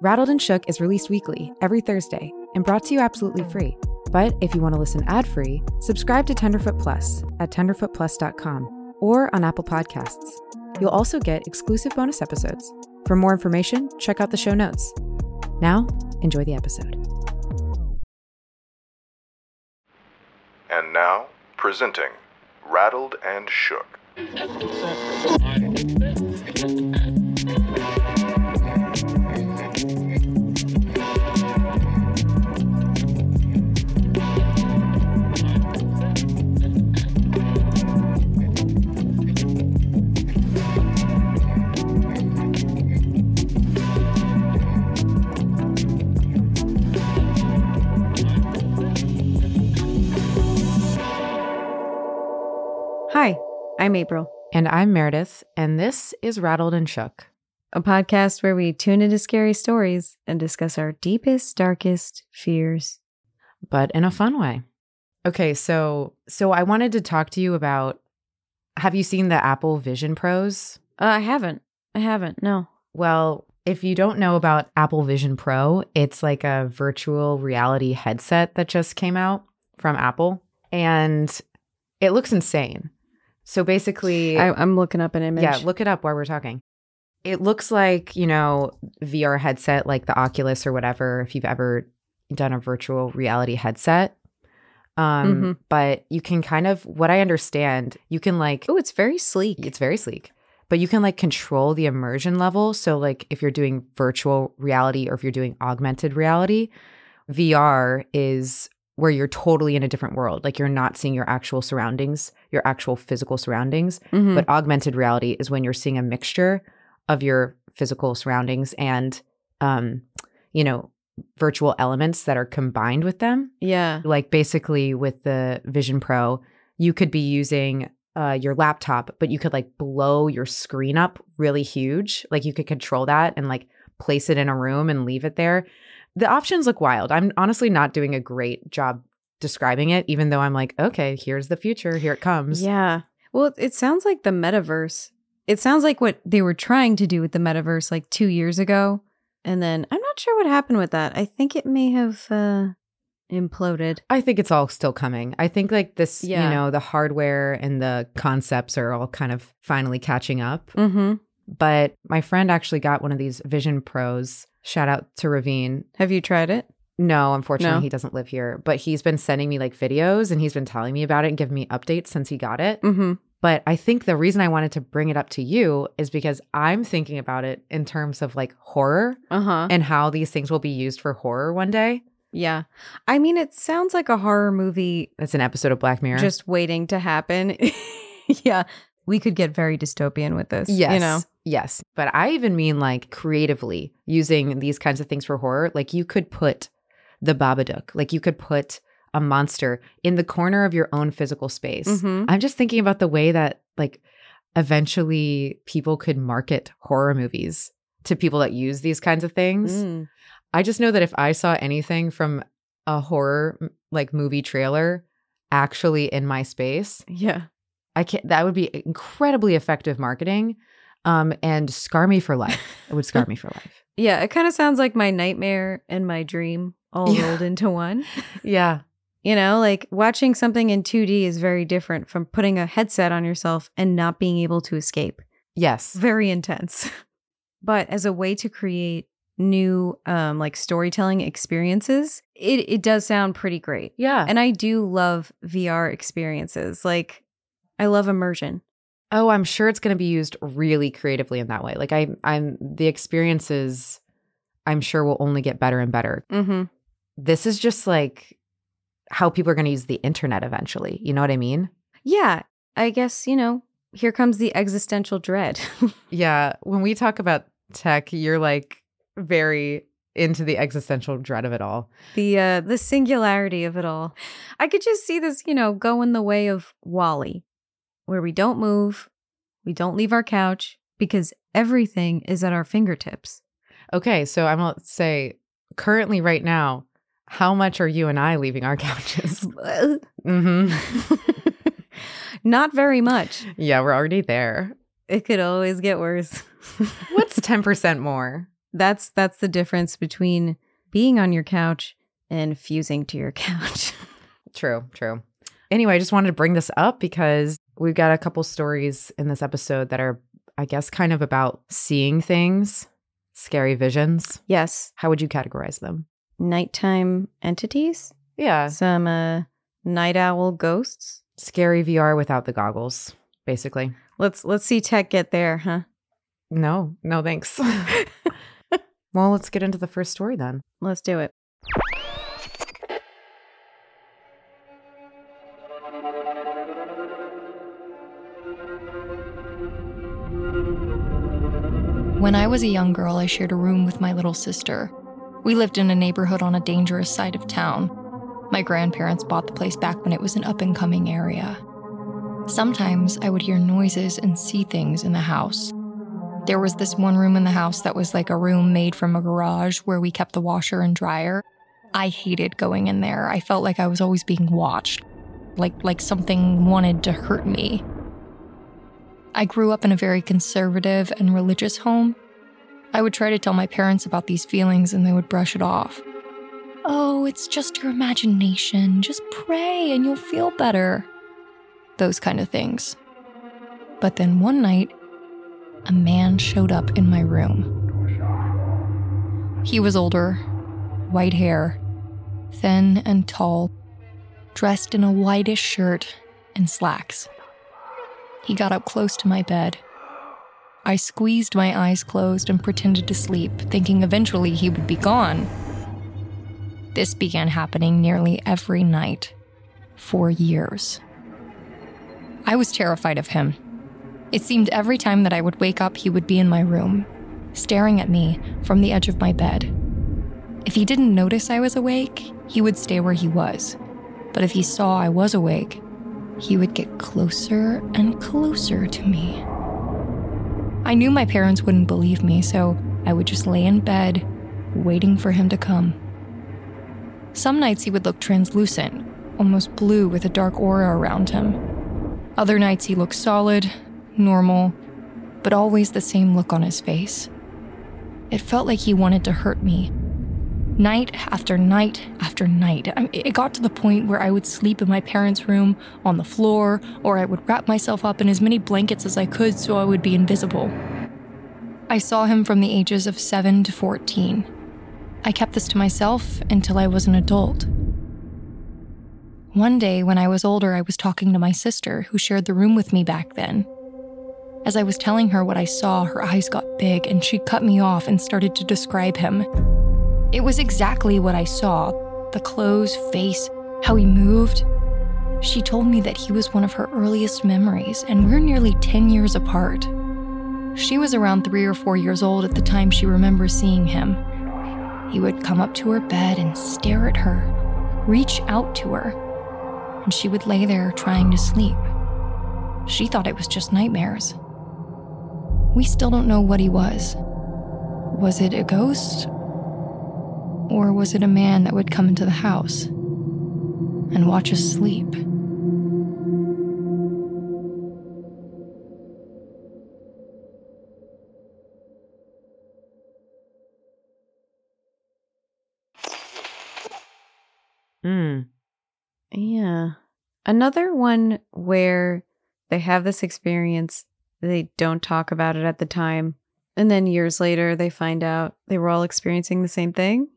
Rattled and Shook is released weekly, every Thursday, and brought to you absolutely free. But if you want to listen ad free, subscribe to Tenderfoot Plus at tenderfootplus.com or on Apple Podcasts. You'll also get exclusive bonus episodes. For more information, check out the show notes. Now, enjoy the episode. And now, presenting Rattled and Shook. I'm Aprile, And I'm Meredith, and this is Rattled and Shook. a podcast where we tune into scary stories and discuss our deepest, darkest fears. but in a fun way. Okay, so so I wanted to talk to you about have you seen the Apple Vision Pros? Uh, I haven't. I haven't. No. Well, if you don't know about Apple Vision Pro, it's like a virtual reality headset that just came out from Apple and it looks insane. So basically I, I'm looking up an image. Yeah, look it up while we're talking. It looks like, you know, VR headset like the Oculus or whatever, if you've ever done a virtual reality headset. Um, Mhm. but you can kind of what I understand, you can like Oh, it's very sleek. it's very sleek. But you can like control the immersion level. So like if you're doing virtual reality or if you're doing augmented reality, VR is where you're totally in a different world. Like you're not seeing your actual surroundings, your actual physical surroundings. Mhm. But augmented reality is when you're seeing a mixture of your physical surroundings and, um, you know, virtual elements that are combined with them. yeah. Like basically with the Vision Pro, you could be using uh, your laptop, but you could like blow your screen up really huge. Like you could control that and like place it in a room and leave it there. The options look wild. I'm honestly not doing a great job describing it, even though I'm like, okay, here's the future. Here it comes. Yeah. Well, it, sounds like the metaverse. It sounds like what they were trying to do with the metaverse like two years ago. And then I'm not sure what happened with that. I think it may have uh, imploded. I think it's all still coming. I think like this, Yeah. you know, the hardware and the concepts are all kind of finally catching up. Mm-hmm. But my friend actually got one of these Vision Pros. Shout out to Ravine. Have you tried it? No, unfortunately, No? he doesn't live here, but he's been sending me like videos and he's been telling me about it and giving me updates since he got it. Mm-hmm. But I think the reason I wanted to bring it up to you is because I'm thinking about it in terms of like horror Uh huh. and how these things will be used for horror one day. Yeah. I mean, it sounds like a horror movie It's an episode of Black Mirror. just waiting to happen. yeah. We could get very dystopian with this. Yes. You know? Yes. But I even mean like creatively using these kinds of things for horror. Like you could put the Babadook, like you could put a monster in the corner of your own physical space. Mhm. I'm just thinking about the way that like eventually people could market horror movies to people that use these kinds of things. Mm. I just know that if I saw anything from a horror like movie trailer actually in my space, Yeah. I can't. That would be incredibly effective marketing, um, and scar me for life. It would scar me for life. Yeah. It kind of sounds like my nightmare and my dream all Yeah. rolled into one. Yeah, You know, like watching something in 2D is very different from putting a headset on yourself and not being able to escape. yes, Very intense. but as a way to create new um like storytelling experiences, it it does sound pretty great. yeah. And I do love VR experiences. Like I love immersion. Oh, I'm sure it's going to be used really creatively in that way. Like I, I'm the experiences. I'm sure will only get better and better. Mhm. This is just like how people are going to use the internet eventually. You know what I mean? Yeah, I guess, you know, here comes the existential dread. Yeah. When we talk about tech, you're like very into the existential dread of it all. the uh the singularity of it all. I could just see this, you know, go in the way of WALL-E, where we don't move, we don't leave our couch because everything is at our fingertips. Okay, so I'm gonna say currently right now, how much are you and I leaving our couches? mm-hmm. Not very much. Yeah, we're already there. It could always get worse. What's ten percent more? That's that's the difference between being on your couch and fusing to your couch. True, true. Anyway, I just wanted to bring this up because we've got a couple stories in this episode that are, I guess, kind of about seeing things, scary visions. yes. How would you categorize them? Nighttime entities? Yeah, Some uh night owl ghosts? scary VR without the goggles, basically. Let's let's see tech get there, huh? No, no, thanks. well, let's get into the first story then. Let's do it. Was a young girl, I shared a room with my little sister. We lived in a neighborhood on a dangerous side of town. My grandparents bought the place back when it was an up and coming area. Sometimes I would hear noises and see things in the house. There was this one room in the house that was like a room made from a garage where we kept the washer and dryer. I hated going in there. I felt like I was always being watched, like like something wanted to hurt me. I grew up in a very conservative and religious home. I would try to tell my parents about these feelings and they would brush it off. Oh, it's just your imagination. Just pray and you'll feel better. Those kind of things. But then one night, a man showed up in my room. He was older, white hair, thin and tall, dressed in a whitish shirt and slacks. He got up close to my bed. I squeezed my eyes closed and pretended to sleep, thinking eventually he would be gone. This began happening nearly every night for years. I was terrified of him. It seemed every time that I would wake up, he would be in my room, staring at me from the edge of my bed. If he didn't notice I was awake, he would stay where he was. But if he saw I was awake, he would get closer and closer to me. I knew my parents wouldn't believe me, so I would just lay in bed, waiting for him to come. Some nights he would look translucent, almost blue with a dark aura around him. Other nights he looked solid, normal, but always the same look on his face. It felt like he wanted to hurt me. Night after night after night. It got to the point where I would sleep in my parents' room on the floor, or I would wrap myself up in as many blankets as I could so I would be invisible. I saw him from the ages of 7 to 14. I kept this to myself until I was an adult. One day, when I was older, I was talking to my sister, who shared the room with me back then. As I was telling her what I saw, her eyes got big and she cut me off and started to describe him. It was exactly what I saw the clothes, face, how he moved. She told me that he was one of her earliest memories, and we're nearly 10 years apart. She was around three or four years old at the time she remembers seeing him. He would come up to her bed and stare at her, reach out to her, and she would lay there trying to sleep. She thought it was just nightmares. We still don't know what he was. Was it a ghost? Or was it a man that would come into the house and watch us sleep? Hmm. Yeah. Another one where they have this experience, they don't talk about it at the time, and then years later they find out they were all experiencing the same thing.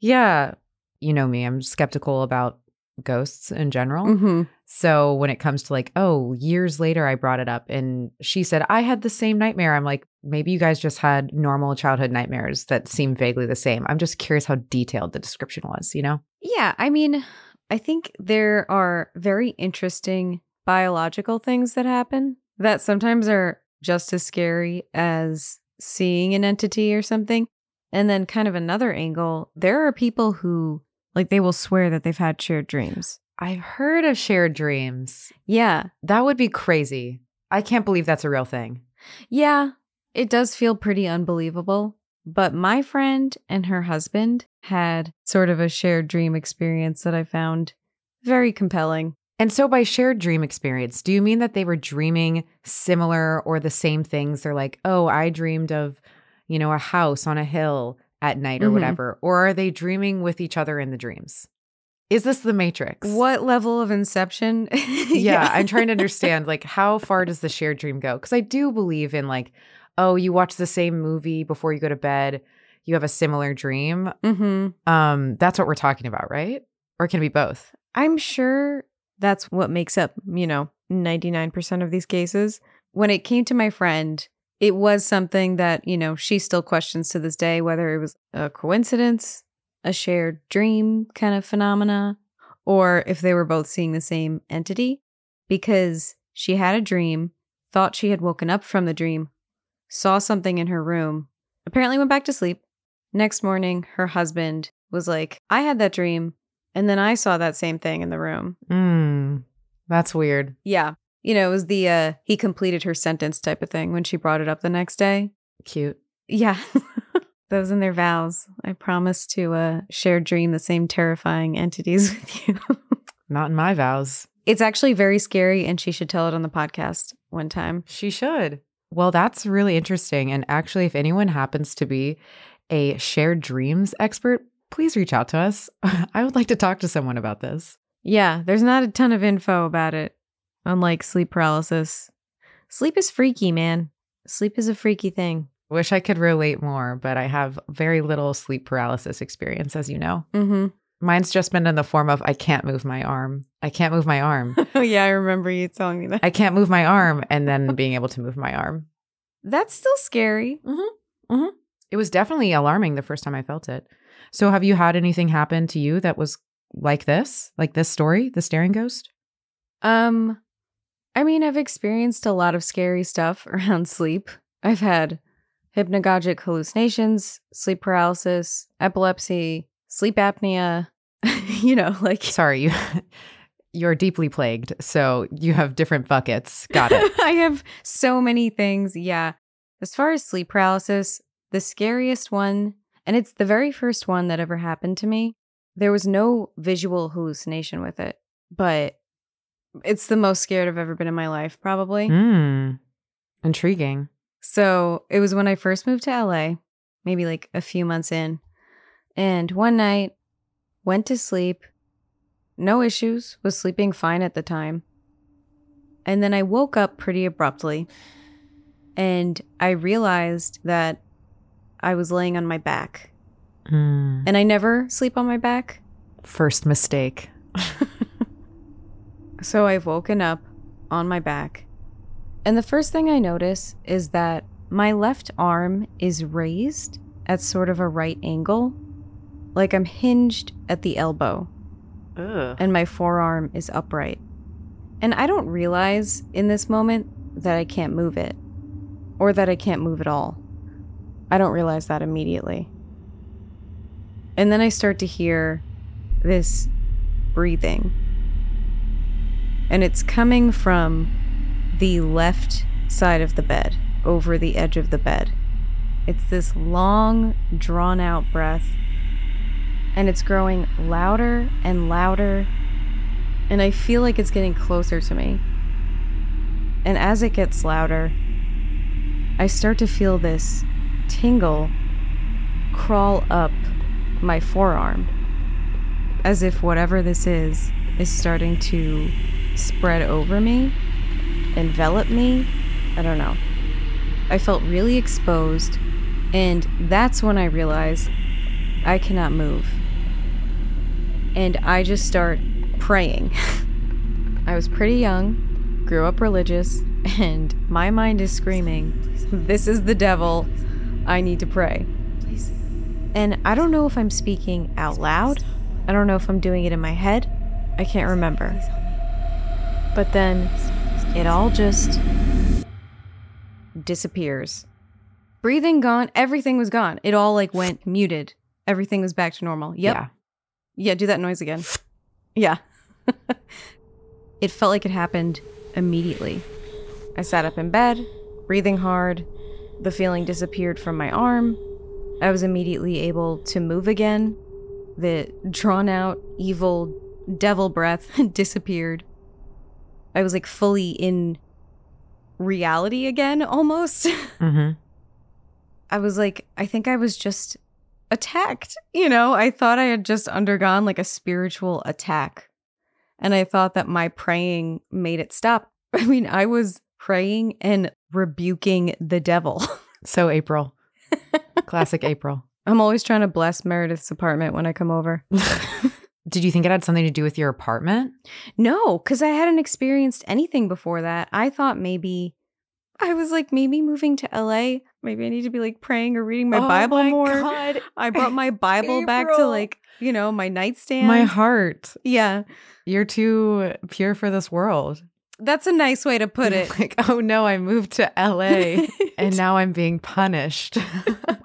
Yeah. You know me, I'm skeptical about ghosts in general. Mm-hmm. So when it comes to like, oh, years later, I brought it up and she said, I had the same nightmare. I'm like, maybe you guys just had normal childhood nightmares that seem vaguely the same. I'm just curious how detailed the description was, you know? Yeah, I mean, I think there are very interesting biological things that happen that sometimes are just as scary as seeing an entity or something. And then, kind of another angle, there are people who, like, they will swear that they've had shared dreams. I've heard of shared dreams. Yeah. That would be crazy. I can't believe that's a real thing. Yeah, it does feel pretty unbelievable. But my friend and her husband had sort of a shared dream experience that I found very compelling. And so, by shared dream experience, do you mean that they were dreaming similar or the same things? They're like, oh, I dreamed of, you know, a house on a hill at night or Mhm. whatever? Or are they dreaming with each other in the dreams? Is this the Matrix? What level of inception? yeah, I'm trying to understand like how far does the shared dream go? Because I do believe in like, oh, you watch the same movie before you go to bed, you have a similar dream. hmm Um, that's what we're talking about, right? Or it can be both. I'm sure that's what makes up, you know, 99% of these cases. When it came to my friend, it was something that, you know, she still questions to this day whether it was a coincidence, a shared dream kind of phenomena, or if they were both seeing the same entity. Because she had a dream, thought she had woken up from the dream, saw something in her room, apparently went back to sleep. Next morning, her husband was like, I had that dream. And then I saw that same thing in the room. Mm, that's weird. Yeah. You know, it was the uh he completed her sentence type of thing when she brought it up the next day. Cute. Yeah. Those in their vows. I promise to uh share dream the same terrifying entities with you. Not in my vows. it's actually very scary and she should tell it on the podcast one time. She should. Well, that's really interesting. And actually, if anyone happens to be a shared dreams expert, please reach out to us. I would like to talk to someone about this. Yeah, there's not a ton of info about it, unlike sleep paralysis. Sleep is freaky, man. Sleep is a freaky thing. Wish I could relate more, but I have very little sleep paralysis experience, as you know. Mm-hmm. Mine's just been in the form of I can't move my arm. I can't move my arm. Oh yeah, I remember you telling me that. I can't move my arm, and then being able to move my arm. That's still scary. It was definitely alarming the first time I felt it. So, have you had anything happen to you that was like this, like this story, the staring ghost? Um, I mean, I've experienced a lot of scary stuff around sleep. I've had hypnagogic hallucinations, sleep paralysis, epilepsy, sleep apnea. you know, like Sorry, you you're deeply plagued, so you have different buckets. Got it. I have so many things. Yeah. As far as sleep paralysis, the scariest one, and it's the very first one that ever happened to me, there was no visual hallucination with it, but it's the most scared I've ever been in my life, probably. Hmm. Intriguing. So it was when I first moved to LA, maybe like a few months in. And one night, went to sleep, no issues, was sleeping fine at the time. And then I woke up pretty abruptly. And I realized that I was laying on my back. Hmm. And I never sleep on my back. First mistake. So I've woken up on my back. And the first thing I notice is that my left arm is raised at sort of a right angle, like I'm hinged at the elbow, Ugh. and my forearm is upright. And I don't realize in this moment that I can't move it, or that I can't move at all. I don't realize that immediately. And then I start to hear this breathing. And it's coming from the left side of the bed, over the edge of the bed. It's this long, drawn out breath. And it's growing louder and louder. And I feel like it's getting closer to me. And as it gets louder, I start to feel this tingle crawl up my forearm. As if whatever this is is starting to spread over me, envelop me. I don't know. I felt really exposed, and that's when I realized I cannot move. And I just start praying. I was pretty young, grew up religious, and my mind is screaming, This is the devil. I need to pray. And I don't know if I'm speaking out loud. I don't know if I'm doing it in my head. I can't remember. But then it all just disappears. Breathing gone, everything was gone. It all like went muted. Everything was back to normal. Yep. Yeah. Yeah, do that noise again. Yeah. it felt like it happened immediately. I sat up in bed, breathing hard. The feeling disappeared from my arm. I was immediately able to move again. The drawn out, evil devil breath disappeared. I was like fully in reality again almost. Mm-hmm. I was like, I think I was just attacked. You know, I thought I had just undergone like a spiritual attack. And I thought that my praying made it stop. I mean, I was praying and rebuking the devil. So Aprile. Classic Aprile. I'm always trying to bless Meredith's apartment when I come over. Did you think it had something to do with your apartment? No, because I hadn't experienced anything before that. I thought maybe I was like, maybe moving to LA, maybe I need to be like praying or reading my Oh Bible my more. God. I brought my Bible back to like, you know, my nightstand. My heart. yeah. You're too pure for this world. That's a nice way to put You're it. Like, oh no, I moved to LA and now I'm being punished.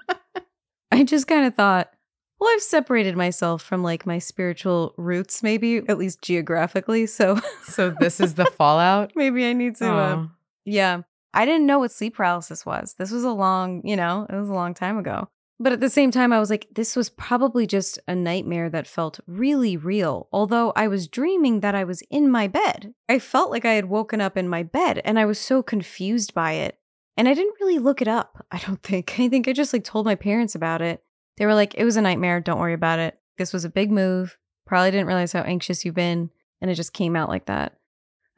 I just kind of thought, well, I've separated myself from like my spiritual roots, maybe at least geographically. So so this is the fallout. maybe I need to, uh, yeah. I didn't know what sleep paralysis was. This was a long, you know, it was a long time ago. But at the same time, I was like, this was probably just a nightmare that felt really real. Although I was dreaming that I was in my bed. I felt like I had woken up in my bed and I was so confused by it. And I didn't really look it up, I don't think. I think I just like told my parents about it. They were like, it was a nightmare. Don't worry about it. This was a big move. Probably didn't realize how anxious you've been. And it just came out like that.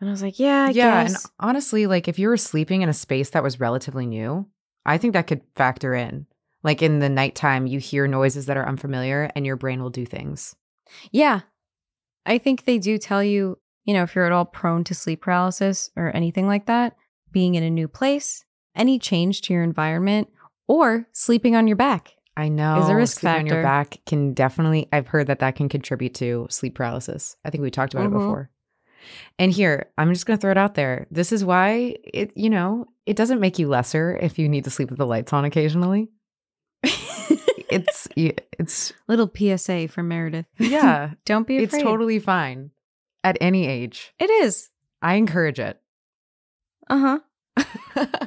And I was like, yeah, I yeah, guess. and honestly, like if you were sleeping in a space that was relatively new, I think that could factor in. Like in the nighttime, you hear noises that are unfamiliar and your brain will do things. Yeah. I think they do tell you, you know, if you're at all prone to sleep paralysis or anything like that, being in a new place, any change to your environment, or sleeping on your back. I know. Is a risk sleeping on your back can definitely, I've heard that that can contribute to sleep paralysis. I think we talked about Mhm. it before. And here, I'm just going to throw it out there. This is why it, you know, it doesn't make you lesser if you need to sleep with the lights on occasionally. It's, it's, Little PSA for Meredith. yeah, Don't be it's totally fine at any age. It is. I encourage it. Uh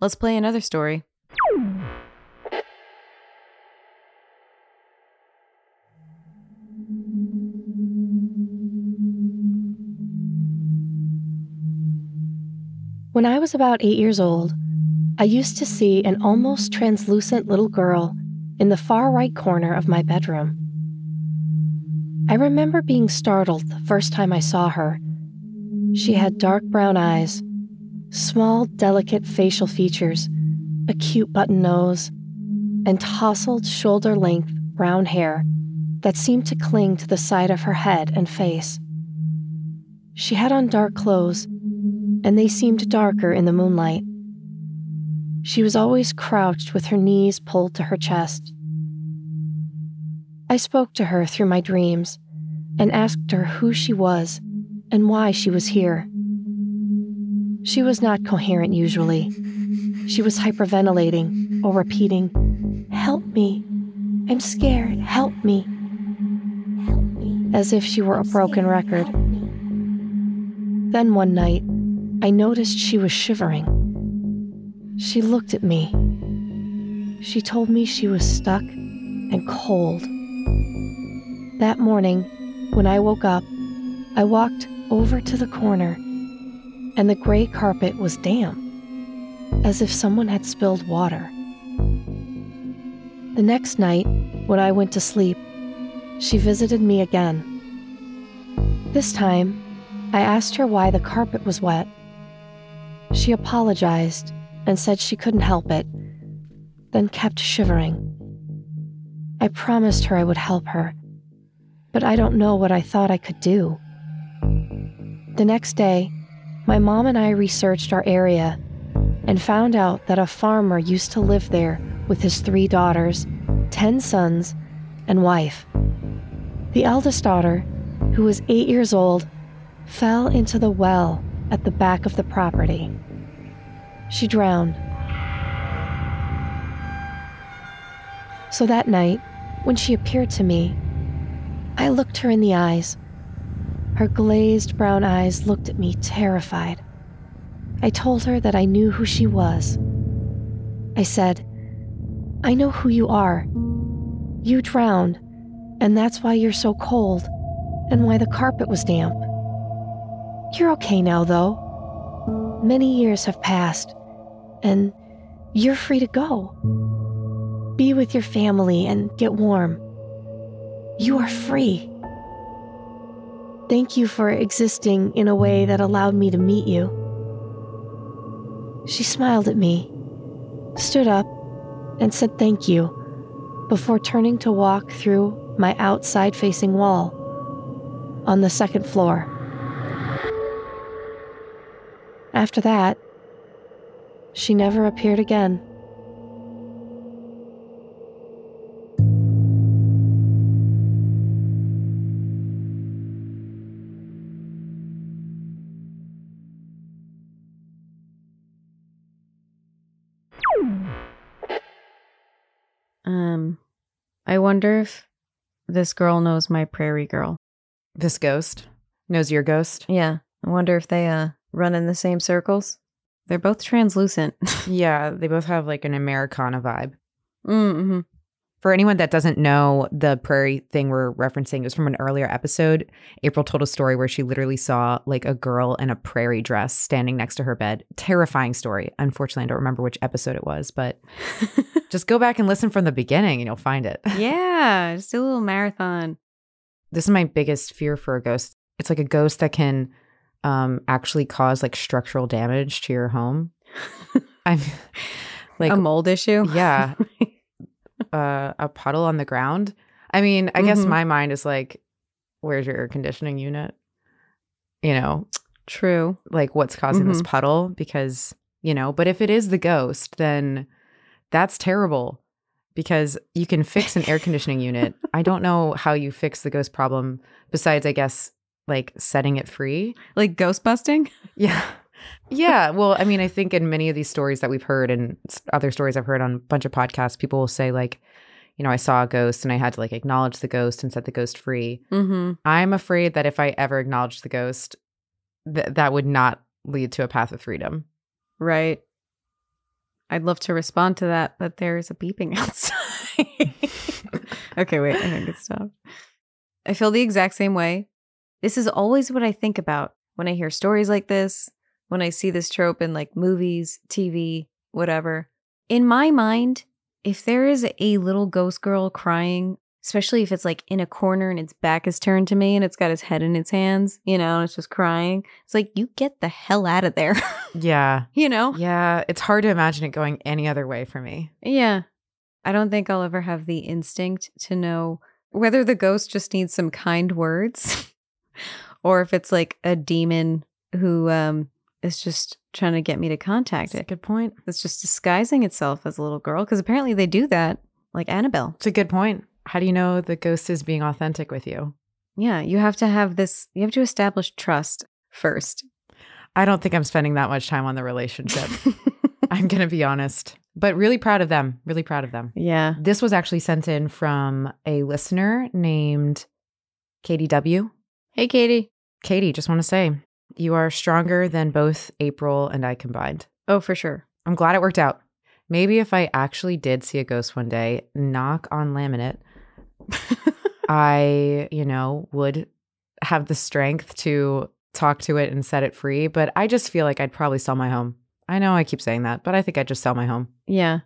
let's play another story. When I was about eight years old, I used to see an almost translucent little girl in the far right corner of my bedroom. I remember being startled the first time I saw her. She had dark brown eyes, small, delicate facial features, a cute button nose, and tousled shoulder length brown hair that seemed to cling to the side of her head and face. She had on dark clothes, and they seemed darker in the moonlight. She was always crouched with her knees pulled to her chest. I spoke to her through my dreams and asked her who she was and why she was here. She was not coherent usually. She was hyperventilating or repeating, Help me. I'm scared. Help me. As if she were a broken record. Then one night, I noticed she was shivering. She looked at me. She told me she was stuck and cold. That morning, when I woke up, I walked over to the corner, and the gray carpet was damp, as if someone had spilled water. The next night, when I went to sleep, she visited me again. This time, I asked her why the carpet was wet. She apologized and said she couldn't help it, then kept shivering. I promised her I would help her, but I don't know what I thought I could do. The next day, my mom and I researched our area and found out that a farmer used to live there with his three daughters, 10 sons, and wife. The eldest daughter, who was eight years old, fell into the well at the back of the property. She drowned. So that night, when she appeared to me, I looked her in the eyes. Her glazed brown eyes looked at me terrified. I told her that I knew who she was. I said, I know who you are. You drowned, and that's why you're so cold, and why the carpet was damp. You're okay now, though. Many years have passed, and you're free to go. Be with your family and get warm. You are free. Thank you for existing in a way that allowed me to meet you. She smiled at me, stood up, and said thank you before turning to walk through my outside facing wall on the second floor. After that, she never appeared again. I wonder if this girl knows my prairie girl. This ghost knows your ghost. Yeah, I wonder if they uh run in the same circles. They're both translucent. Yeah, they both have like an Americana vibe. mm-hmm. For anyone that doesn't know, the prairie thing we're referencing is from an earlier episode. Aprile told a story where she literally saw like a girl in a prairie dress standing next to her bed. Terrifying story. Unfortunately, I don't remember which episode it was, but just go back and listen from the beginning and you'll find it. yeah, just do a little marathon. This is my biggest fear for a ghost. It's like a ghost that can um, actually cause like structural damage to your home. I'm like, a mold issue. yeah, uh, a puddle on the ground. I mean, I guess Mhm. my mind is like, where's your air conditioning unit? You know, True. like what's causing this Mhm. puddle? Because, you know, but if it is the ghost, then that's terrible because you can fix an air conditioning unit. I don't know how you fix the ghost problem besides, I guess, like setting it free. Like ghost busting? Yeah. Yeah. Well, I mean, I think in many of these stories that we've heard and other stories I've heard on a bunch of podcasts, people will say, like, you know, I saw a ghost and I had to like acknowledge the ghost and set the ghost free. Mm-hmm. I'm afraid that if I ever acknowledged the ghost, th- that would not lead to a path of freedom. Right. I'd love to respond to that, but there's a beeping outside. okay, wait, I think it's stopped. I feel the exact same way. This is always what I think about when I hear stories like this, when I see this trope in like movies, TV, whatever. In my mind, if there is a little ghost girl crying, especially if it's like in a corner and its back is turned to me and it's got its head in its hands, you know, and it's just crying, it's like, you get the hell out of there, Yeah. you know? Yeah. It's hard to imagine it going any other way for me. Yeah. I don't think I'll ever have the instinct to know whether the ghost just needs some kind words or if it's like a demon who um is just trying to get me to contact That's a it. good point. It's just disguising itself as a little girl because apparently they do that, like Annabelle. It's a good point. How do you know the ghost is being authentic with you? Yeah, you have to have this, you have to establish trust first. I don't think I'm spending that much time on the relationship. I'm going to be honest, but really proud of them. Really proud of them. yeah. This was actually sent in from a listener named Katie W. Hey, Katie. Katie, just want to say you are stronger than both Aprile and I combined. Oh, for sure. I'm glad it worked out. Maybe if I actually did see a ghost one day, knock on laminate, I, you know, would have the strength to talk to it and set it free. But I just feel like I'd probably sell my home. I know I keep saying that, but I think I'd just sell my home. Yeah.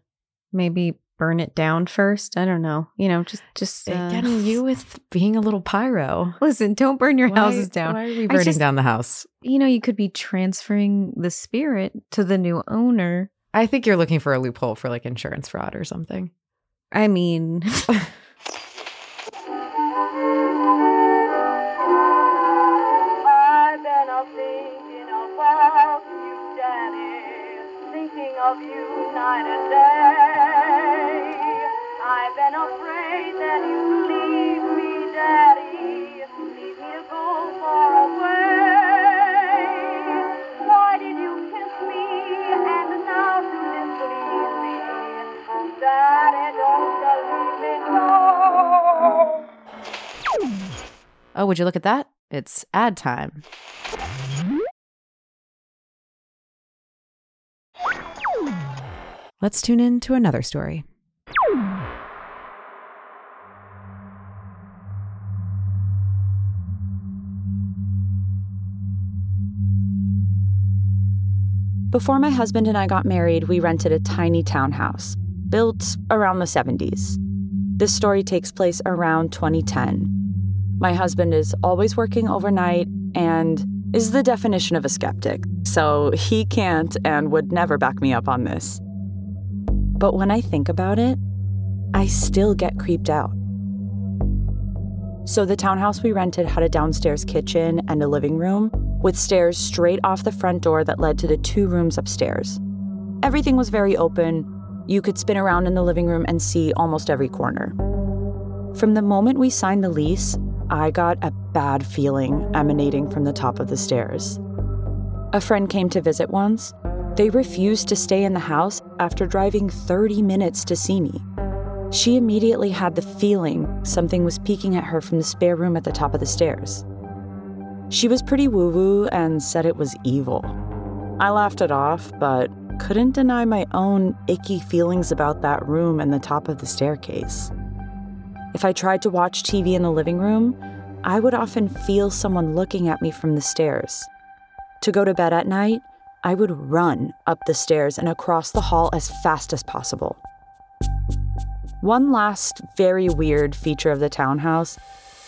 Maybe burn it down first. I don't know. You know, just, just, uh, Again, you with being a little pyro. listen, don't burn your Why- houses down. Why are we burning just- down the house? You know, you could be transferring the spirit to the new owner. I think you're looking for a loophole for like insurance fraud or something. I mean, would you look at that? It's ad time. Let's tune in to another story. Before my husband and I got married, we rented a tiny townhouse, built around the 70s. This story takes place around 2010. My husband is always working overnight and is the definition of a skeptic, so he can't and would never back me up on this. But when I think about it, I still get creeped out. So, the townhouse we rented had a downstairs kitchen and a living room with stairs straight off the front door that led to the two rooms upstairs. Everything was very open. You could spin around in the living room and see almost every corner. From the moment we signed the lease, I got a bad feeling emanating from the top of the stairs. A friend came to visit once. They refused to stay in the house after driving 30 minutes to see me. She immediately had the feeling something was peeking at her from the spare room at the top of the stairs. She was pretty woo woo and said it was evil. I laughed it off, but couldn't deny my own icky feelings about that room and the top of the staircase. If I tried to watch TV in the living room, I would often feel someone looking at me from the stairs. To go to bed at night, I would run up the stairs and across the hall as fast as possible. One last very weird feature of the townhouse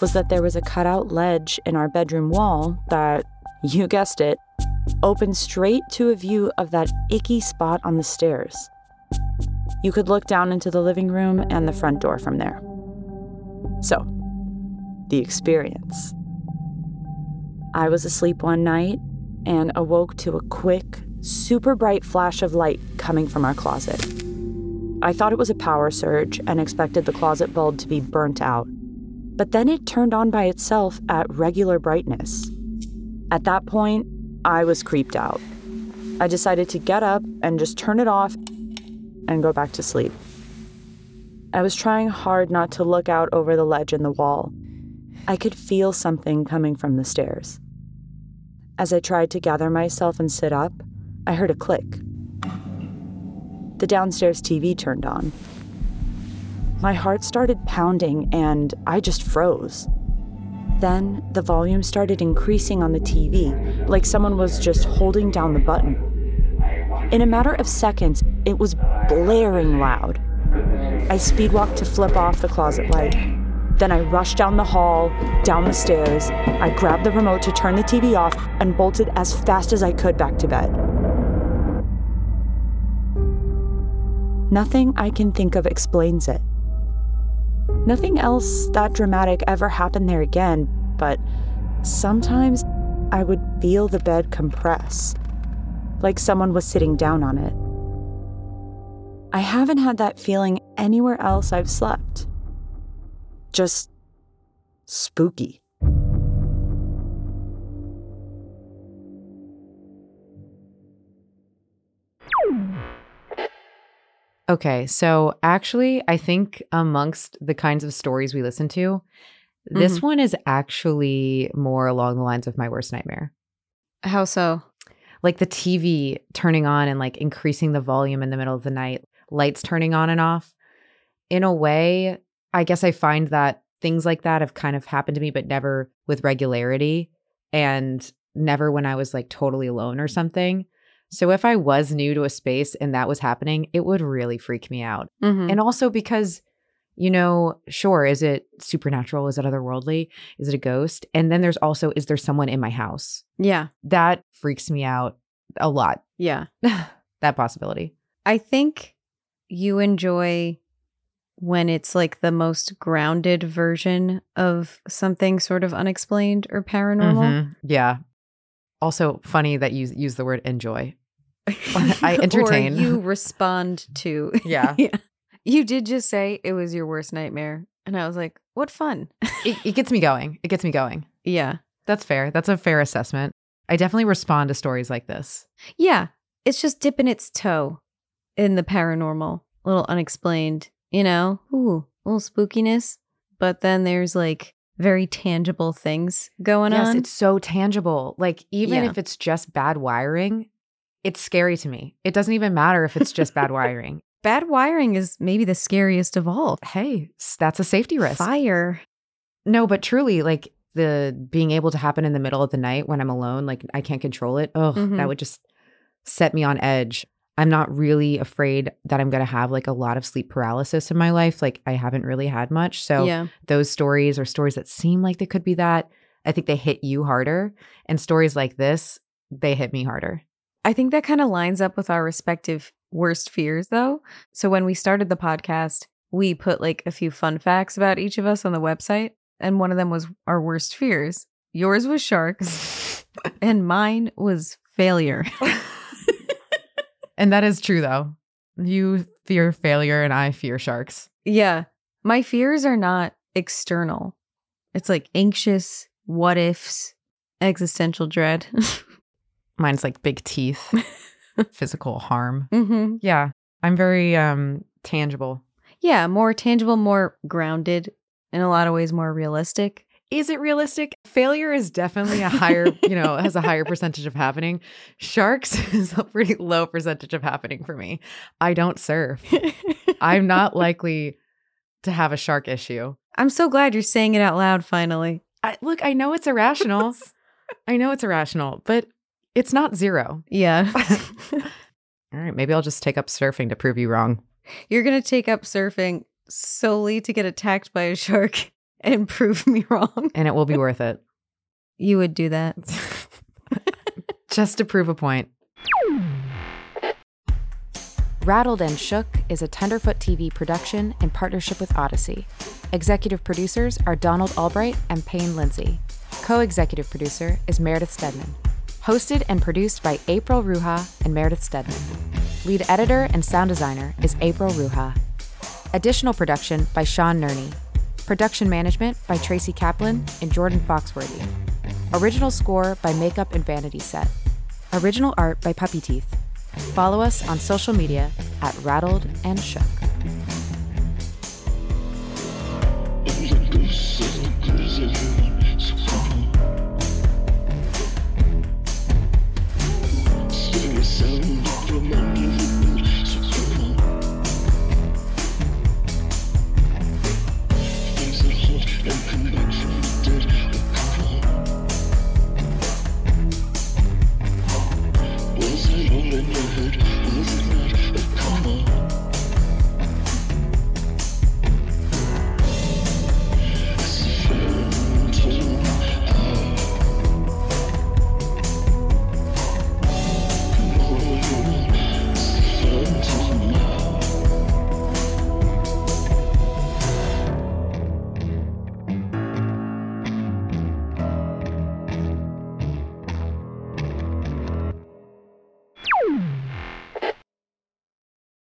was that there was a cutout ledge in our bedroom wall that, you guessed it, opened straight to a view of that icky spot on the stairs. You could look down into the living room and the front door from there. So, the experience. I was asleep one night and awoke to a quick, super bright flash of light coming from our closet. I thought it was a power surge and expected the closet bulb to be burnt out. But then it turned on by itself at regular brightness. At that point, I was creeped out. I decided to get up and just turn it off and go back to sleep. I was trying hard not to look out over the ledge in the wall. I could feel something coming from the stairs. As I tried to gather myself and sit up, I heard a click. The downstairs TV turned on. My heart started pounding and I just froze. Then the volume started increasing on the TV, like someone was just holding down the button. In a matter of seconds, it was blaring loud. I speedwalked to flip off the closet light. Then I rushed down the hall, down the stairs. I grabbed the remote to turn the TV off and bolted as fast as I could back to bed. Nothing I can think of explains it. Nothing else that dramatic ever happened there again, but sometimes I would feel the bed compress, like someone was sitting down on it. I haven't had that feeling anywhere else I've slept. Just spooky. Okay, so actually, I think amongst the kinds of stories we listen to, this mm-hmm. one is actually more along the lines of my worst nightmare. How so? Like the TV turning on and like increasing the volume in the middle of the night, lights turning on and off. In a way, I guess I find that things like that have kind of happened to me, but never with regularity and never when I was like totally alone or something. So if I was new to a space and that was happening, it would really freak me out. Mhm. And also because, you know, sure, is it supernatural? Is it otherworldly? Is it a ghost? And then there's also, is there someone in my house? yeah. That freaks me out a lot. Yeah. that possibility. I think you enjoy when it's like the most grounded version of something sort of unexplained or paranormal. Mhm. Yeah. Also funny that you use the word enjoy. I entertain. or you respond to. Yeah. You did just say it was your worst nightmare. And I was like, what fun. It, it gets me going. It gets me going. yeah. That's fair. That's a fair assessment. I definitely respond to stories like this. Yeah. It's just dipping its toe in the paranormal, a little unexplained, you know? Ooh, a little spookiness. But then there's like very tangible things going yes, on. Yes, it's so tangible. Like even Yeah. if it's just bad wiring, it's scary to me. It doesn't even matter if it's just bad wiring. Bad wiring is maybe the scariest of all. Hey, that's a safety risk. Fire. No, but truly, like the being able to happen in the middle of the night when I'm alone, like I can't control it. Oh, Mhm. that would just set me on edge. I'm not really afraid that I'm going to have like a lot of sleep paralysis in my life. Like I haven't really had much. So yeah. those stories or stories that seem like they could be that, I think they hit you harder. And stories like this, they hit me harder. I think that kind of lines up with our respective worst fears, though. So when we started the podcast, we put like a few fun facts about each of us on the website. And one of them was our worst fears. Yours was sharks, and mine was failure. And that is true though. You fear failure and I fear sharks. yeah. My fears are not external, it's like anxious, what ifs, existential dread. Mine's like big teeth, physical harm. hmm Yeah. I'm very um tangible. Yeah. More tangible, more grounded, in a lot of ways, more realistic. Is it realistic? Failure is definitely a higher, you know, has a higher percentage of happening. Sharks is a pretty low percentage of happening for me. I don't surf. I'm not likely to have a shark issue. I'm so glad you're saying it out loud finally. I, look, I know it's irrational. I know it's irrational, but it's not zero. Yeah. All right, maybe I'll just take up surfing to prove you wrong. you're going to take up surfing solely to get attacked by a shark and prove me wrong. And it will be worth it. You would do that. just to prove a point. Rattled and Shook is a Tenderfoot TV production in partnership with Audacy. Executive producers are Donald Albright and Payne Lindsay. Co executive producer is Meredith Stedman. Hosted and produced by Aprile Ruha and Meredith Stedman. Lead editor and sound designer is Aprile Ruha. Additional production by Sean Nerney. Production management by Tracy Kaplan and Jordan Foxworthy. Original score by Makeup and Vanity Set. Original art by Puppyteeth. Follow us on social media at Rattled and Shook.